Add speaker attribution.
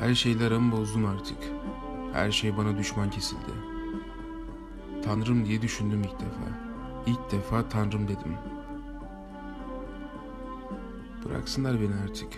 Speaker 1: Her şeyle aramı bozdum artık. Her şey bana düşman kesildi. Tanrım diye düşündüm ilk defa. İlk defa Tanrım dedim. Bıraksınlar beni artık.